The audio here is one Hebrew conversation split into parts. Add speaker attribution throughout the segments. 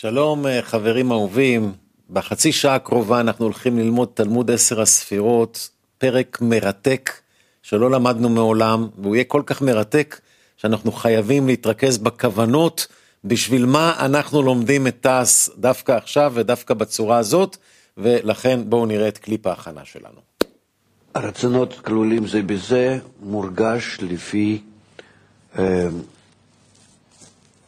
Speaker 1: שלום אה, חברים אהובים, בחצי שעה הקרובה אנחנו הולכים ללמוד תלמוד עשר הספירות, פרק מרתק שלא למדנו מעולם, והוא יהיה כל כך מרתק שאנחנו חייבים להתרכז בכוונות בשביל מה אנחנו לומדים את תעש דווקא עכשיו ודווקא בצורה הזאת, ולכן בואו נראה את קליפ ההכנה שלנו.
Speaker 2: הרצונות כלולים זה בזה, מורגש לפי אה,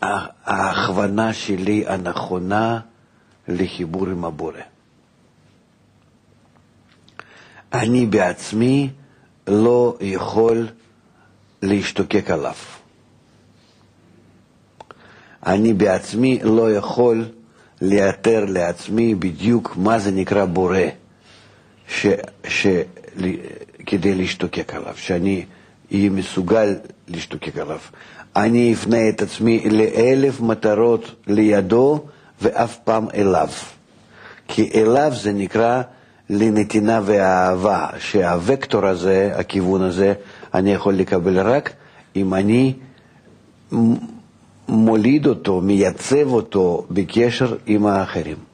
Speaker 2: ההכוונה שלי הנכונה לחיבור עם הבורא. אני בעצמי לא יכול להשתוקק עליו. אני בעצמי לא יכול לאתר לעצמי בדיוק מה זה נקרא בורא, ש, ש, כדי להשתוקק עליו, שאני אהיה מסוגל להשתוקק עליו. אני אפנה את עצמי לאלף מטרות לידו ואף פעם אליו. כי אליו זה נקרא לנתינה ואהבה, שהווקטור הזה, הכיוון הזה, אני יכול לקבל רק אם אני מוליד אותו, מייצב אותו בקשר עם האחרים.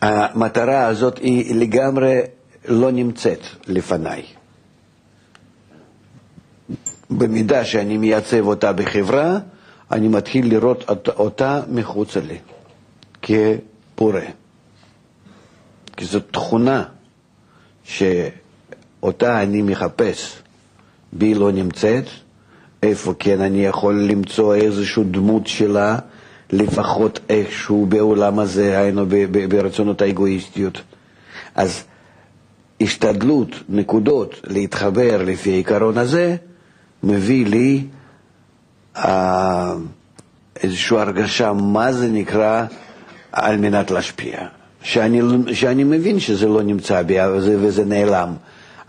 Speaker 2: המטרה הזאת היא לגמרי לא נמצאת לפניי. במידה שאני מייצב אותה בחברה, אני מתחיל לראות אותה מחוץ לי, כפורה. כי זו תכונה שאותה אני מחפש, בי לא נמצאת, איפה כן אני יכול למצוא איזושהי דמות שלה, לפחות איכשהו בעולם הזה, היינו ברצונות האגואיסטיות. אז השתדלות, נקודות, להתחבר לפי העיקרון הזה, מביא לי אה, איזושהי הרגשה מה זה נקרא על מנת להשפיע. שאני, שאני מבין שזה לא נמצא בי וזה נעלם,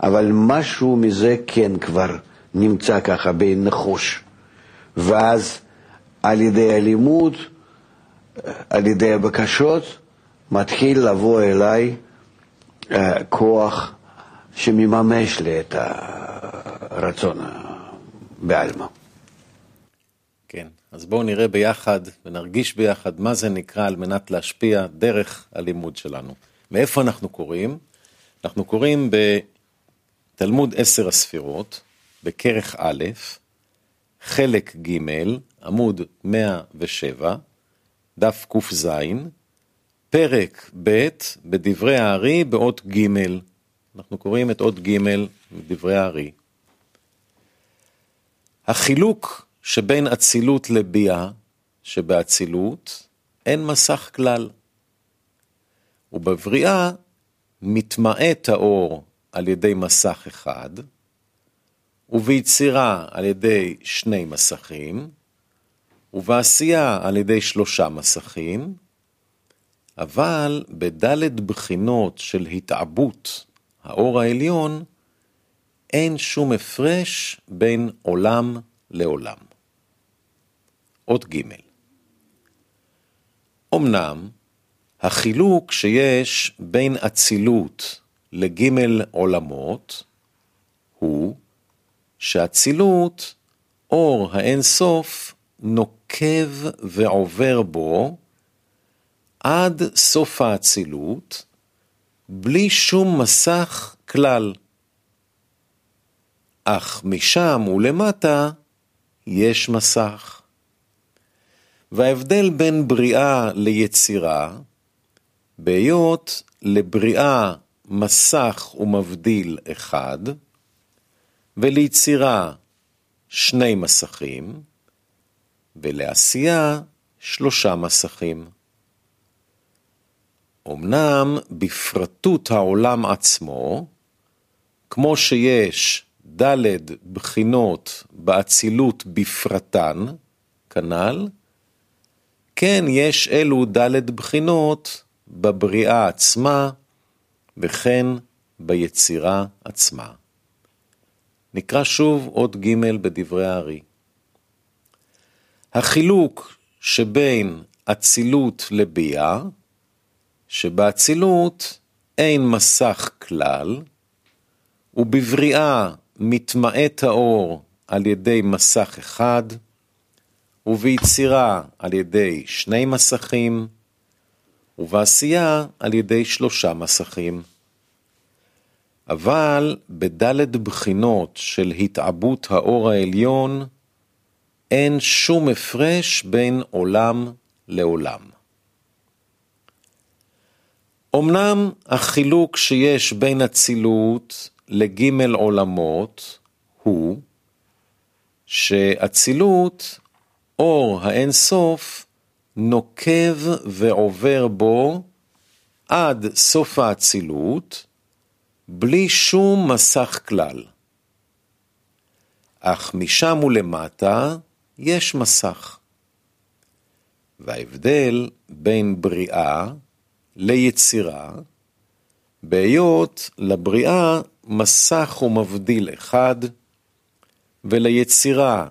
Speaker 2: אבל משהו מזה כן כבר נמצא ככה בנחוש. ואז על ידי הלימוד, על ידי הבקשות, מתחיל לבוא אליי אה, כוח שמממש לי את הרצון בעלמא.
Speaker 1: כן, אז בואו נראה ביחד ונרגיש ביחד מה זה נקרא על מנת להשפיע דרך הלימוד שלנו. מאיפה אנחנו קוראים? אנחנו קוראים בתלמוד עשר הספירות, בכרך א', חלק ג', עמוד 107, דף ק"ז, פרק ב' בדברי הארי באות ג', אנחנו קוראים את אות ג' בדברי הארי. החילוק שבין אצילות לביאה, שבאצילות אין מסך כלל. ובבריאה מתמעט האור על ידי מסך אחד, וביצירה על ידי שני מסכים, ובעשייה על ידי שלושה מסכים, אבל בדלת בחינות של התעבות האור העליון, אין שום הפרש בין עולם לעולם. אות ג' אמנם, החילוק שיש בין אצילות לג' עולמות, הוא שאצילות, אור האין סוף, נוקב ועובר בו עד סוף האצילות, בלי שום מסך כלל. אך משם ולמטה יש מסך. וההבדל בין בריאה ליצירה, בהיות לבריאה מסך ומבדיל אחד, וליצירה שני מסכים, ולעשייה שלושה מסכים. אמנם בפרטות העולם עצמו, כמו שיש ד' בחינות באצילות בפרטן, כנ"ל, כן יש אלו ד' בחינות בבריאה עצמה, וכן ביצירה עצמה. נקרא שוב עוד ג' בדברי הארי. החילוק שבין אצילות לביאה, שבאצילות אין מסך כלל, ובבריאה מתמעט האור על ידי מסך אחד, וביצירה על ידי שני מסכים, ובעשייה על ידי שלושה מסכים. אבל בדלת בחינות של התעבות האור העליון, אין שום הפרש בין עולם לעולם. אמנם החילוק שיש בין אצילות לגימל עולמות הוא שאצילות, אור האינסוף, נוקב ועובר בו עד סוף האצילות, בלי שום מסך כלל. אך משם ולמטה יש מסך. וההבדל בין בריאה ליצירה, בהיות לבריאה מסך ומבדיל אחד, וליצירה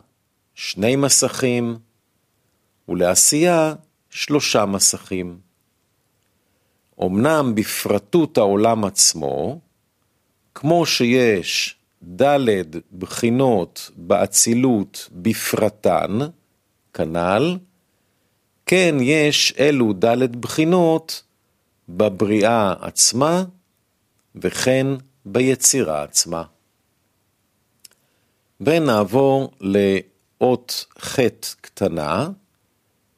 Speaker 1: שני מסכים, ולעשייה שלושה מסכים. אמנם בפרטות העולם עצמו, כמו שיש ד' בחינות באצילות בפרטן, כנ"ל, כן יש אלו ד' בחינות בבריאה עצמה, וכן ביצירה עצמה. ונעבור לאות ח' קטנה,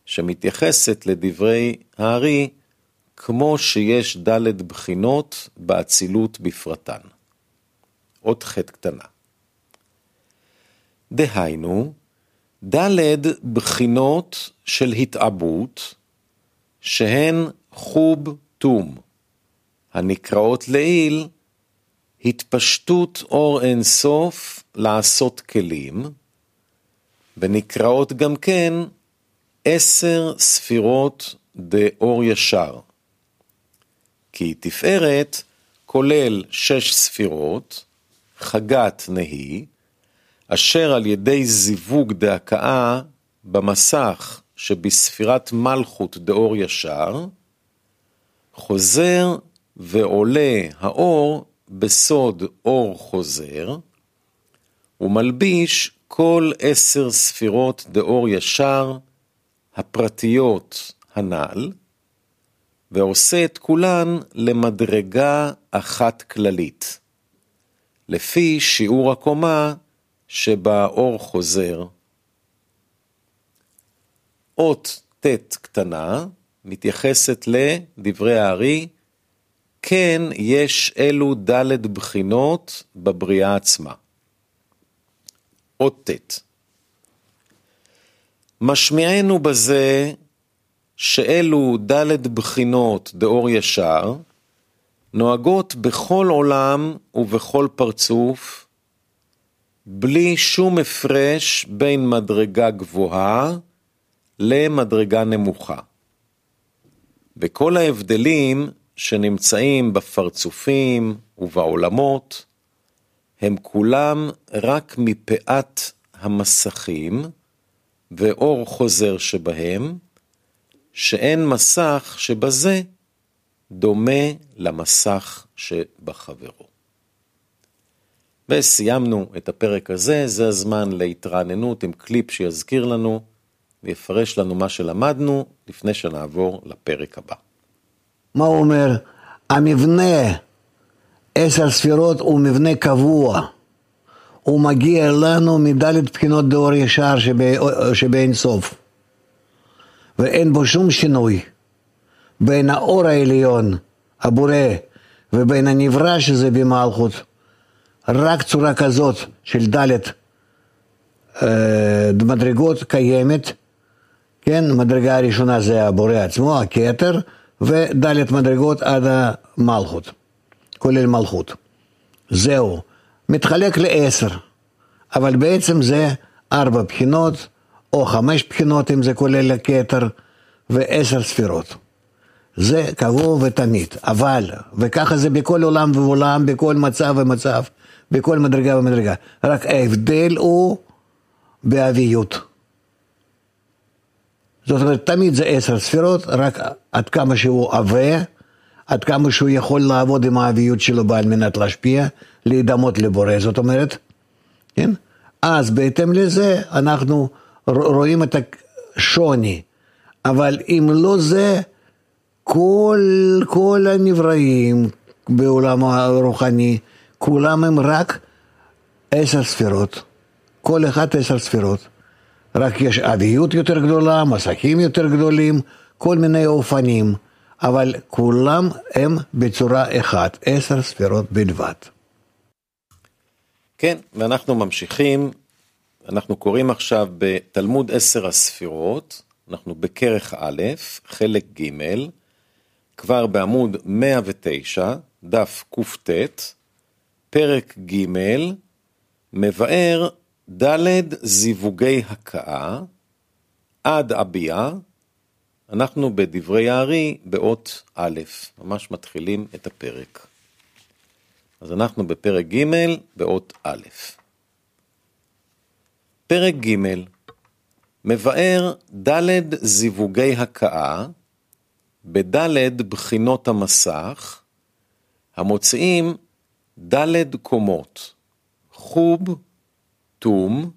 Speaker 1: שמתייחסת לדברי הארי, כמו שיש ד' בחינות באצילות בפרטן. אות ח' קטנה. דהיינו, ד' בחינות של התעבות, שהן חוב תום, הנקראות לעיל התפשטות אור אינסוף לעשות כלים, ונקראות גם כן עשר ספירות דאור ישר. כי תפארת כולל שש ספירות, חגת נהי, אשר על ידי זיווג דהכאה במסך שבספירת מלכות דאור ישר, חוזר ועולה האור בסוד אור חוזר, ומלביש כל עשר ספירות דאור ישר הפרטיות הנ"ל, ועושה את כולן למדרגה אחת כללית, לפי שיעור הקומה שבה אור חוזר. אות ט' קטנה מתייחסת לדברי הארי, כן יש אלו ד' בחינות בבריאה עצמה. אות ט' משמיענו בזה שאלו ד' בחינות דאור ישר, נוהגות בכל עולם ובכל פרצוף, בלי שום הפרש בין מדרגה גבוהה למדרגה נמוכה. וכל ההבדלים שנמצאים בפרצופים ובעולמות, הם כולם רק מפאת המסכים ואור חוזר שבהם, שאין מסך שבזה דומה למסך שבחברו. וסיימנו את הפרק הזה, זה הזמן להתרעננות עם קליפ שיזכיר לנו ויפרש לנו מה שלמדנו לפני שנעבור לפרק הבא.
Speaker 3: מה הוא אומר? המבנה עשר ספירות הוא מבנה קבוע. הוא מגיע לנו מדלת בחינות דאור ישר שבאין סוף. ואין בו שום שינוי בין האור העליון, הבורא, ובין הנברא שזה במלכות. רק צורה כזאת של דלת אה, מדרגות קיימת, כן, מדרגה הראשונה זה הבורא עצמו, הכתר, ודלת מדרגות עד המלכות, כולל מלכות. זהו, מתחלק לעשר, אבל בעצם זה ארבע בחינות, או חמש בחינות אם זה כולל הכתר, ועשר ספירות. זה קבוע ותמיד, אבל, וככה זה בכל עולם ועולם, בכל מצב ומצב, בכל מדרגה ומדרגה. רק ההבדל הוא באביות. זאת אומרת, תמיד זה עשר ספירות, רק עד כמה שהוא עבה, עד כמה שהוא יכול לעבוד עם האביות שלו על מנת להשפיע, להידמות לבורא. זאת אומרת,
Speaker 2: כן? אז בהתאם לזה אנחנו רואים את השוני. אבל אם לא זה, כל, כל הנבראים בעולם הרוחני, כולם הם רק עשר ספירות. כל אחד עשר ספירות. רק יש אביות יותר גדולה, מסכים יותר גדולים, כל מיני אופנים, אבל כולם הם בצורה אחת, עשר ספירות בלבד.
Speaker 1: כן, ואנחנו ממשיכים, אנחנו קוראים עכשיו בתלמוד עשר הספירות, אנחנו בכרך א', חלק ג', כבר בעמוד 109, דף קט, פרק ג', מבאר ד' זיווגי הכאה עד הביאה, אנחנו בדברי הארי באות א', ממש מתחילים את הפרק. אז אנחנו בפרק ג' באות א'. פרק ג' מבאר ד' זיווגי הכאה בד' בחינות המסך, המוצאים ד' קומות, חוב, טום,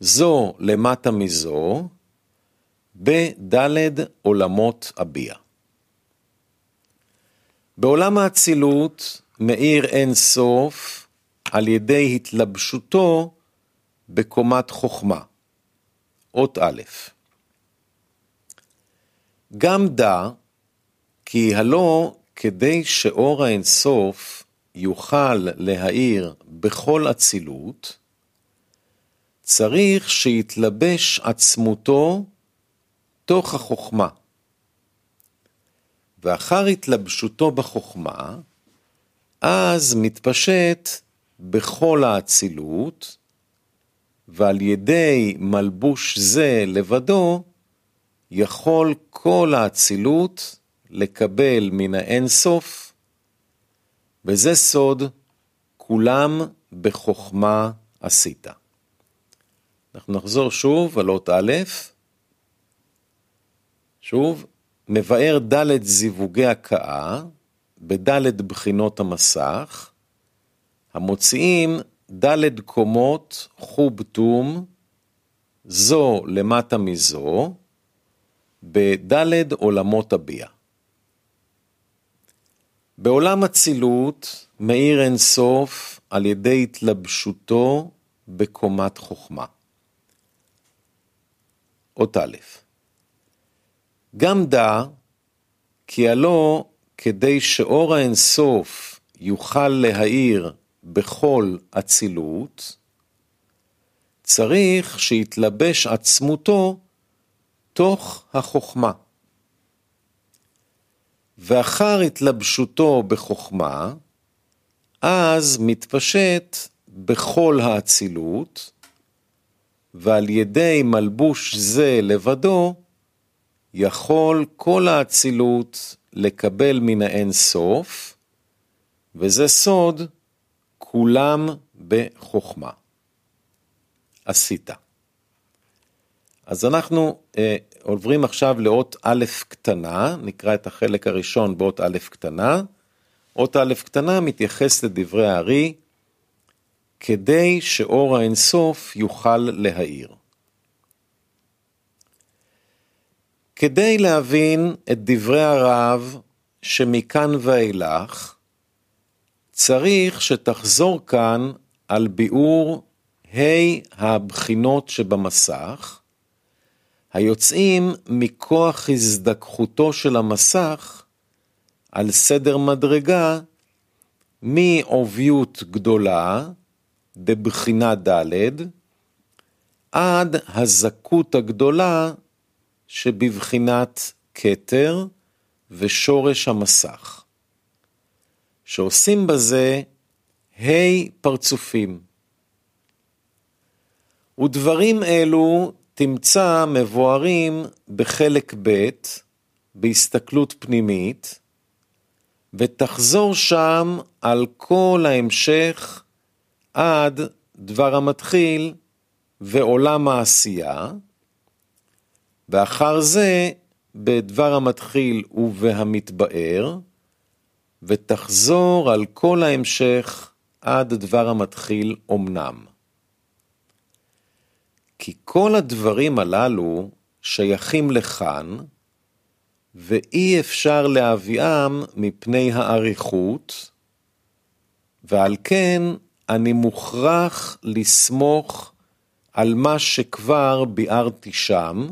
Speaker 1: זו למטה מזו, בד' עולמות הביע. בעולם האצילות מאיר אין סוף על ידי התלבשותו בקומת חוכמה. אות א'. גם דע כי הלא כדי שאור האינסוף יוכל להאיר בכל אצילות, צריך שיתלבש עצמותו תוך החוכמה. ואחר התלבשותו בחוכמה, אז מתפשט בכל האצילות, ועל ידי מלבוש זה לבדו, יכול כל האצילות לקבל מן האין סוף, וזה סוד כולם בחוכמה עשית. אנחנו נחזור שוב על אות א', שוב, מבאר ד' זיווגי הכאה, בד' בחינות המסך, המוציאים ד' קומות חוב תום, זו למטה מזו, בד' עולמות הביע. בעולם אצילות מאיר אין סוף על ידי התלבשותו בקומת חוכמה. אות א', גם דע כי הלא כדי שאור האינסוף יוכל להאיר בכל אצילות, צריך שיתלבש עצמותו תוך החוכמה. ואחר התלבשותו בחוכמה, אז מתפשט בכל האצילות, ועל ידי מלבוש זה לבדו, יכול כל האצילות לקבל מן האין סוף, וזה סוד כולם בחוכמה. עשית. אז אנחנו אה, עוברים עכשיו לאות א' קטנה, נקרא את החלק הראשון באות א' קטנה. אות א' קטנה מתייחס לדברי הארי, כדי שאור האינסוף יוכל להאיר. כדי להבין את דברי הרב שמכאן ואילך, צריך שתחזור כאן על ביאור ה' הבחינות שבמסך, היוצאים מכוח הזדככותו של המסך על סדר מדרגה מעוביות גדולה, דבחינה ד', עד הזכות הגדולה שבבחינת כתר ושורש המסך, שעושים בזה ה' פרצופים. ודברים אלו תמצא מבוארים בחלק ב', בהסתכלות פנימית, ותחזור שם על כל ההמשך עד דבר המתחיל ועולם העשייה, ואחר זה בדבר המתחיל ובהמתבאר, ותחזור על כל ההמשך עד דבר המתחיל אמנם. כי כל הדברים הללו שייכים לכאן, ואי אפשר להביאם מפני האריכות, ועל כן אני מוכרח לסמוך על מה שכבר ביארתי שם,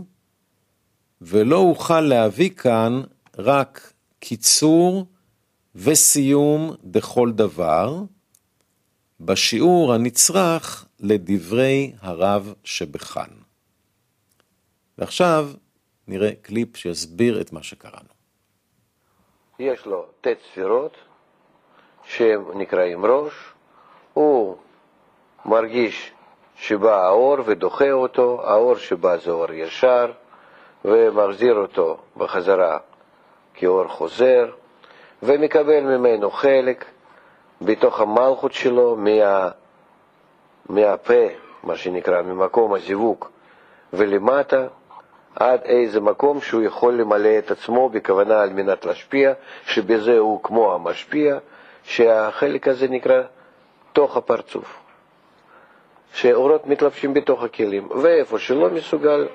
Speaker 1: ולא אוכל להביא כאן רק קיצור וסיום דכל דבר, בשיעור הנצרך לדברי הרב שבכאן. ועכשיו נראה קליפ שיסביר את מה שקראנו.
Speaker 2: יש לו ט' ספירות שהם נקראים ראש, הוא מרגיש שבא האור ודוחה אותו, האור שבא זה אור ישר, ומחזיר אותו בחזרה כאור חוזר, ומקבל ממנו חלק בתוך המלכות שלו מה, מהפה, מה שנקרא, ממקום הזיווג ולמטה, עד איזה מקום שהוא יכול למלא את עצמו בכוונה על מנת להשפיע, שבזה הוא כמו המשפיע, שהחלק הזה נקרא תוך הפרצוף. שאורות מתלבשים בתוך הכלים, ואיפה שלא מסוגל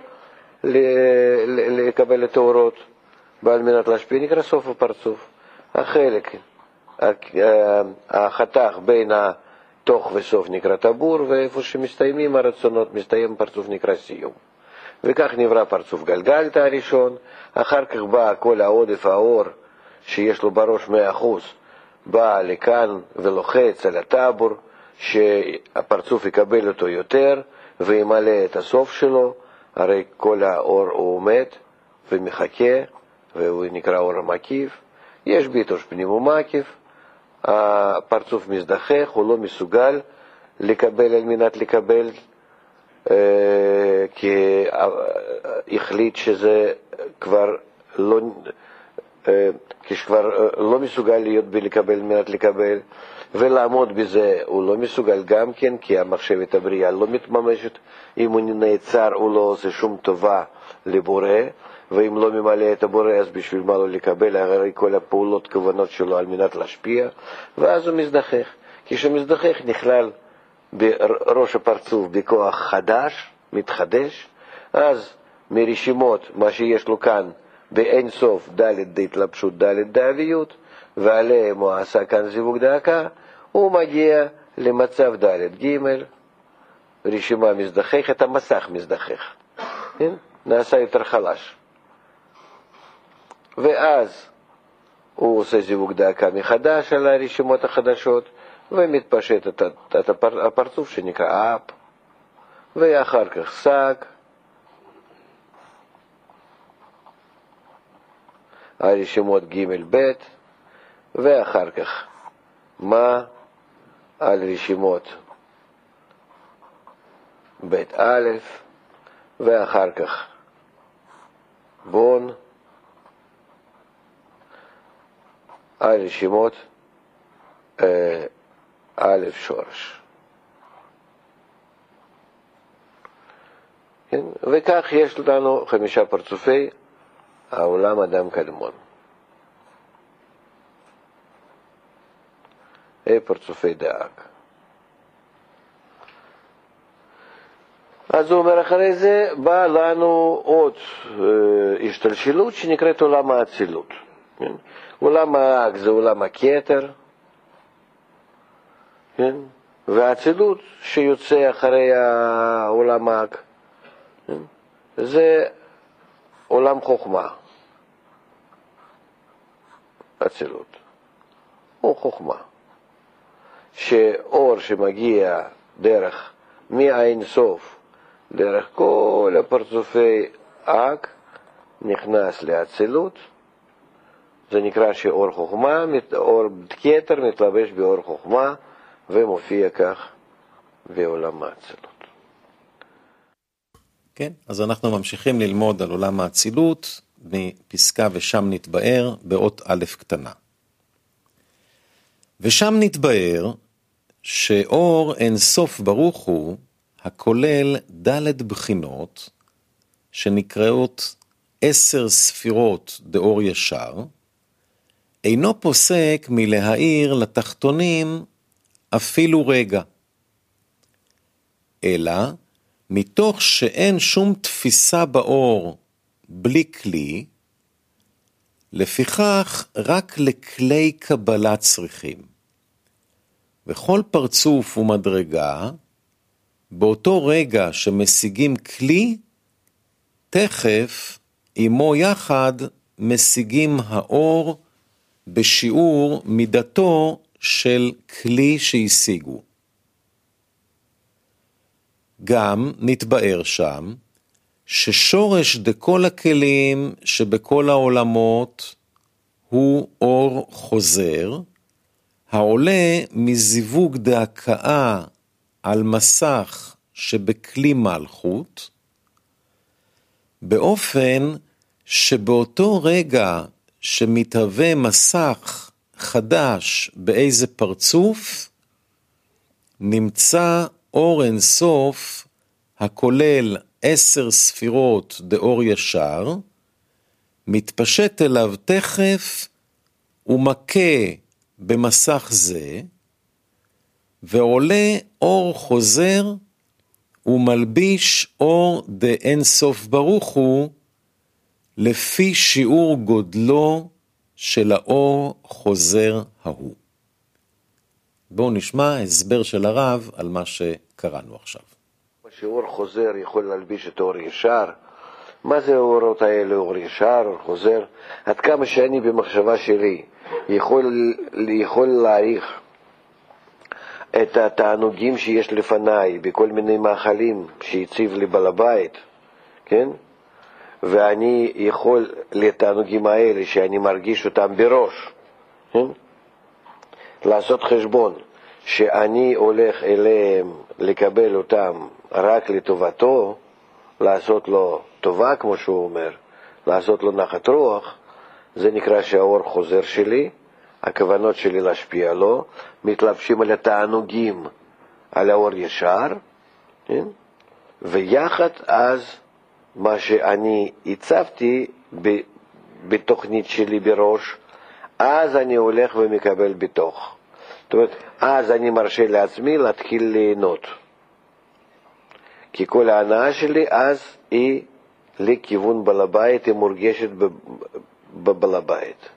Speaker 2: לקבל את האורות ועל מנת להשפיע נקרא סוף הפרצוף. החלק, החתך בין התוך וסוף נקרא טבור, ואיפה שמסתיימים הרצונות, מסתיים פרצוף נקרא סיום. וכך נברא פרצוף גלגלתא הראשון, אחר כך בא כל העודף האור שיש לו בראש מאה אחוז, בא לכאן ולוחץ על הטבור, שהפרצוף יקבל אותו יותר וימלא את הסוף שלו, הרי כל האור הוא עומד ומחכה, והוא נקרא אור המקיף. יש ביטוש פנים ומקיף, הפרצוף מזדחך, הוא לא מסוגל לקבל על מנת לקבל, אה, כי החליט שזה כבר לא, אה, כשכבר אה, לא מסוגל להיות בלקבל על מנת לקבל, ולעמוד בזה הוא לא מסוגל גם כן, כי המחשבת הבריאה לא מתממשת, אם הוא נעצר הוא לא עושה שום טובה לבורא, ואם לא ממלא את הבורא אז בשביל מה לא לקבל, הרי כל הפעולות, כוונות שלו על מנת להשפיע, ואז הוא מזדחך. כשהוא מזדחך נכלל בראש הפרצוף בכוח חדש, מתחדש, אז מרשימות, מה שיש לו כאן, באין סוף ד' דהתלבשות ד' דאביות, ועליהם הוא עשה כאן זיווג דאקה, הוא מגיע למצב ד' ג', רשימה מזדחכת, המסך מזדחך, כן? נעשה יותר חלש. ואז הוא עושה זיווג דאקה מחדש על הרשימות החדשות, ומתפשט את, את הפרצוף שנקרא אפ, ואחר כך שק, הרשימות ג' ב', ואחר כך מה על רשימות ב' א', ואחר כך בון על רשימות אה, א' שורש. כן? וכך יש לנו חמישה פרצופי העולם אדם קדמון. פרצופי דאג. אז הוא אומר, אחרי זה בא לנו עוד אה, השתלשלות שנקראת עולם האצילות. כן? עולם האג זה עולם הכתר, כן? והאצילות שיוצא אחרי העולם האג, כן? זה עולם חוכמה, אצילות, הוא חוכמה. שאור שמגיע דרך מאין סוף, דרך כל הפרצופי אק, נכנס לאצילות, זה נקרא שאור חוכמה, אור כתר מתלבש באור חוכמה ומופיע כך בעולם האצילות.
Speaker 1: כן, אז אנחנו ממשיכים ללמוד על עולם האצילות מפסקה ושם נתבאר באות א' קטנה. ושם נתבאר שאור אין סוף ברוך הוא, הכולל ד' בחינות, שנקראות עשר ספירות דאור ישר, אינו פוסק מלהאיר לתחתונים אפילו רגע, אלא מתוך שאין שום תפיסה באור בלי כלי, לפיכך רק לכלי קבלה צריכים. וכל פרצוף ומדרגה, באותו רגע שמשיגים כלי, תכף עמו יחד משיגים האור בשיעור מידתו של כלי שהשיגו. גם נתבאר שם ששורש דכל הכלים שבכל העולמות הוא אור חוזר, העולה מזיווג דהכאה על מסך שבכלי מלכות, באופן שבאותו רגע שמתהווה מסך חדש באיזה פרצוף, נמצא אור אינסוף הכולל עשר ספירות דאור ישר, מתפשט אליו תכף ומכה במסך זה, ועולה אור חוזר ומלביש אור דאין סוף ברוך הוא, לפי שיעור גודלו של האור חוזר ההוא. בואו נשמע הסבר של הרב על מה שקראנו עכשיו.
Speaker 2: שאור חוזר יכול להלביש את אור ישר. מה זה האורות האלה, אור ישר, אור חוזר? עד כמה שאני במחשבה שלי יכול, יכול להעריך את התענוגים שיש לפניי בכל מיני מאכלים שהציב לי בעל הבית, כן? ואני יכול לתענוגים האלה שאני מרגיש אותם בראש, כן? לעשות חשבון שאני הולך אליהם לקבל אותם רק לטובתו, לעשות לו טובה, כמו שהוא אומר, לעשות לו נחת רוח, זה נקרא שהאור חוזר שלי, הכוונות שלי להשפיע לו, מתלבשים על התענוגים, על האור ישר, כן? ויחד אז מה שאני הצבתי בתוכנית שלי בראש, אז אני הולך ומקבל בתוך. זאת אומרת, אז אני מרשה לעצמי להתחיל ליהנות. כי כל ההנאה שלי אז היא לכיוון בעל הבית, היא מורגשת בבעל הבית.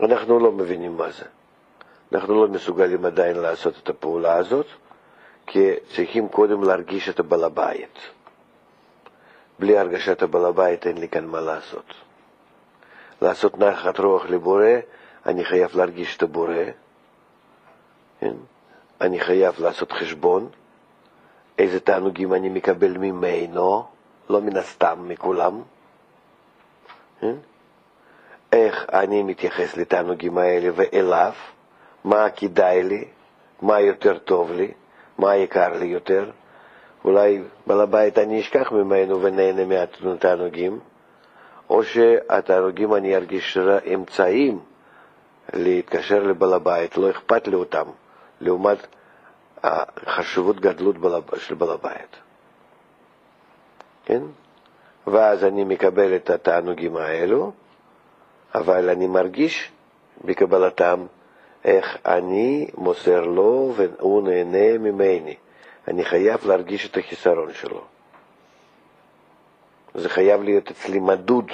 Speaker 2: אנחנו לא מבינים מה זה. אנחנו לא מסוגלים עדיין לעשות את הפעולה הזאת, כי צריכים קודם להרגיש את הבעל הבית. בלי הרגשת הבעל הבית אין לי כאן מה לעשות. לעשות נחת רוח לבורא, אני חייב להרגיש את הבורא, כן? אני חייב לעשות חשבון, איזה תענוגים אני מקבל ממנו, לא מן הסתם מכולם, כן? איך אני מתייחס לתענוגים האלה ואליו, מה כדאי לי, מה יותר טוב לי, מה יקר לי יותר. אולי בעל הבית אני אשכח ממנו ונהנה מהתענוגים, או שהתענוגים אני ארגיש אמצעים להתקשר לבעל הבית, לא אכפת לי אותם, לעומת החשיבות גדלות של בעל הבית. כן? ואז אני מקבל את התענוגים האלו, אבל אני מרגיש בקבלתם איך אני מוסר לו והוא נהנה ממני. אני חייב להרגיש את החיסרון שלו. זה חייב להיות אצלי מדוד.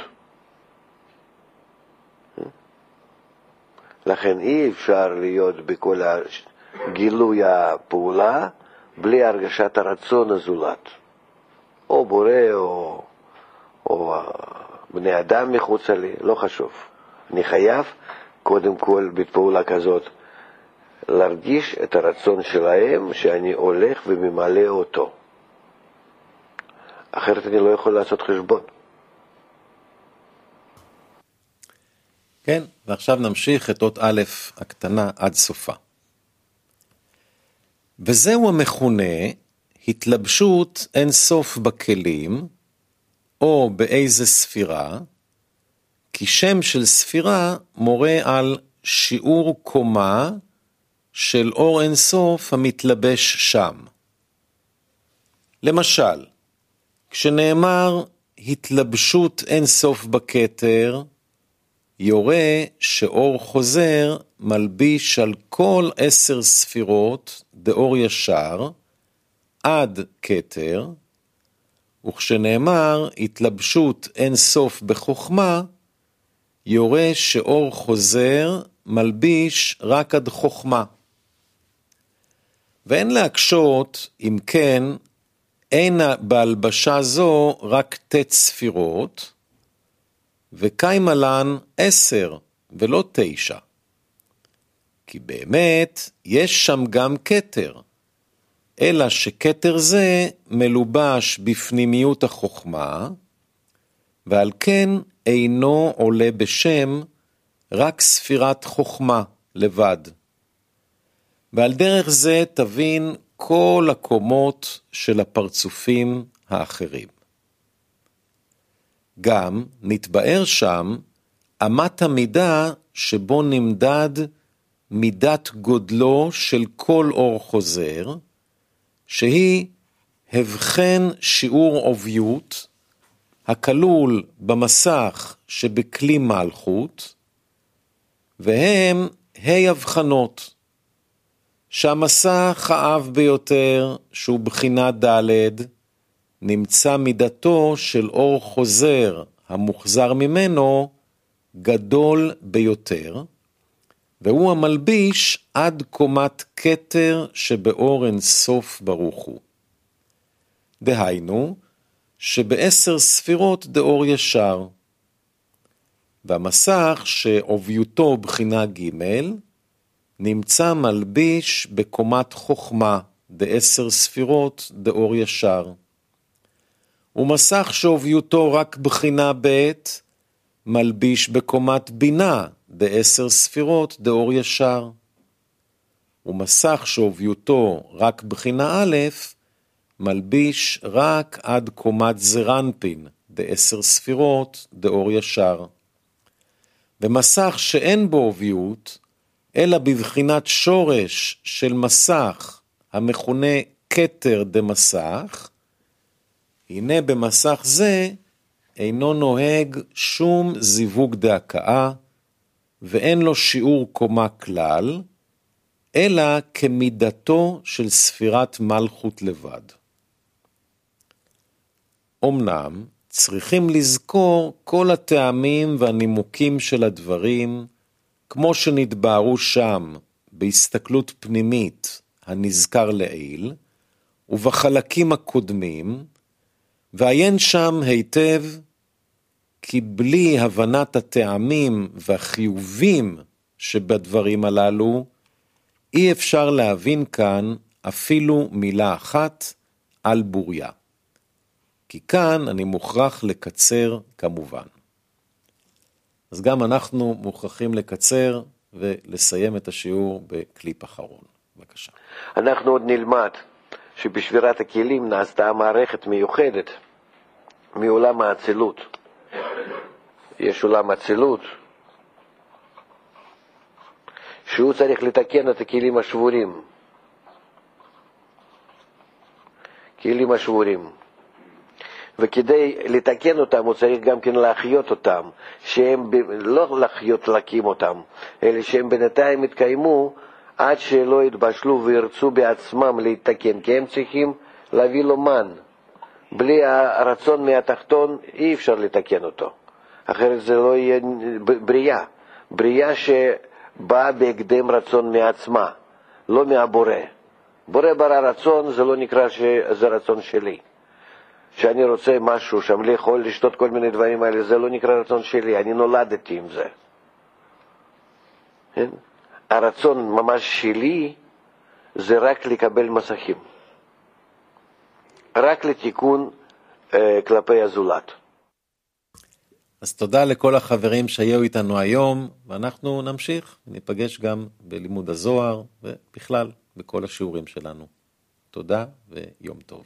Speaker 2: לכן אי אפשר להיות בכל גילוי הפעולה בלי הרגשת הרצון הזולת. או בורא או, או בני אדם מחוצה לי, לא חשוב. אני חייב קודם כל בפעולה כזאת להרגיש את הרצון שלהם שאני הולך וממלא אותו. אחרת אני לא יכול לעשות חשבון.
Speaker 1: כן, ועכשיו נמשיך את אות א' הקטנה עד סופה. וזהו המכונה התלבשות אין סוף בכלים, או באיזה ספירה, כי שם של ספירה מורה על שיעור קומה של אור אין סוף המתלבש שם. למשל, כשנאמר התלבשות אין סוף בכתר, יורה שאור חוזר מלביש על כל עשר ספירות דאור ישר, עד כתר, וכשנאמר התלבשות אין סוף בחוכמה, יורה שאור חוזר מלביש רק עד חוכמה. ואין להקשות, אם כן, אין בהלבשה זו רק ט' ספירות, וקיימה לן עשר ולא תשע. כי באמת יש שם גם כתר, אלא שכתר זה מלובש בפנימיות החוכמה, ועל כן אינו עולה בשם רק ספירת חוכמה לבד. ועל דרך זה תבין כל הקומות של הפרצופים האחרים. גם נתבאר שם אמת המידה שבו נמדד מידת גודלו של כל אור חוזר, שהיא הבחן שיעור עוביות הכלול במסך שבכלי מלכות, והם ה' הבחנות, שהמסך האב ביותר, שהוא בחינה ד', נמצא מידתו של אור חוזר המוחזר ממנו גדול ביותר, והוא המלביש עד קומת כתר שבאור אין סוף ברוך הוא. דהיינו, שבעשר ספירות דאור ישר. והמסך שעוביותו בחינה ג' נמצא מלביש בקומת חוכמה דעשר ספירות דאור ישר. ומסך שעוביותו רק בחינה ב' מלביש בקומת בינה בעשר ספירות דאור ישר. ומסך שעוביותו רק בחינה א', מלביש רק עד קומת זרנפין בעשר ספירות דאור ישר. ומסך שאין בו עוביות, אלא בבחינת שורש של מסך המכונה כתר דמסך, הנה במסך זה אינו נוהג שום זיווג דהכאה, ואין לו שיעור קומה כלל, אלא כמידתו של ספירת מלכות לבד. אמנם צריכים לזכור כל הטעמים והנימוקים של הדברים, כמו שנתבהרו שם בהסתכלות פנימית הנזכר לעיל, ובחלקים הקודמים, ועיין שם היטב כי בלי הבנת הטעמים והחיובים שבדברים הללו, אי אפשר להבין כאן אפילו מילה אחת על בוריה. כי כאן אני מוכרח לקצר כמובן. אז גם אנחנו מוכרחים לקצר ולסיים את השיעור בקליפ אחרון. בבקשה.
Speaker 2: אנחנו עוד נלמד שבשבירת הכלים נעשתה מערכת מיוחדת מעולם האצילות. יש עולם אצילות, שהוא צריך לתקן את הכלים השבורים. כלים השבורים. וכדי לתקן אותם הוא צריך גם כן להחיות אותם, שהם ב... לא לחיות, להקים אותם, אלא שהם בינתיים יתקיימו עד שלא יתבשלו וירצו בעצמם להתקן, כי הם צריכים להביא לו מן. בלי הרצון מהתחתון אי אפשר לתקן אותו, אחרת זה לא יהיה בריאה, בריאה שבאה בהקדם רצון מעצמה, לא מהבורא. בורא ברא רצון, זה לא נקרא שזה רצון שלי. שאני רוצה משהו, שם לאכול, לשתות כל מיני דברים האלה, זה לא נקרא רצון שלי, אני נולדתי עם זה. כן? הרצון ממש שלי זה רק לקבל מסכים. רק לתיקון אה, כלפי הזולת.
Speaker 1: אז תודה לכל החברים שהיו איתנו היום, ואנחנו נמשיך, ניפגש גם בלימוד הזוהר, ובכלל, בכל השיעורים שלנו. תודה ויום טוב.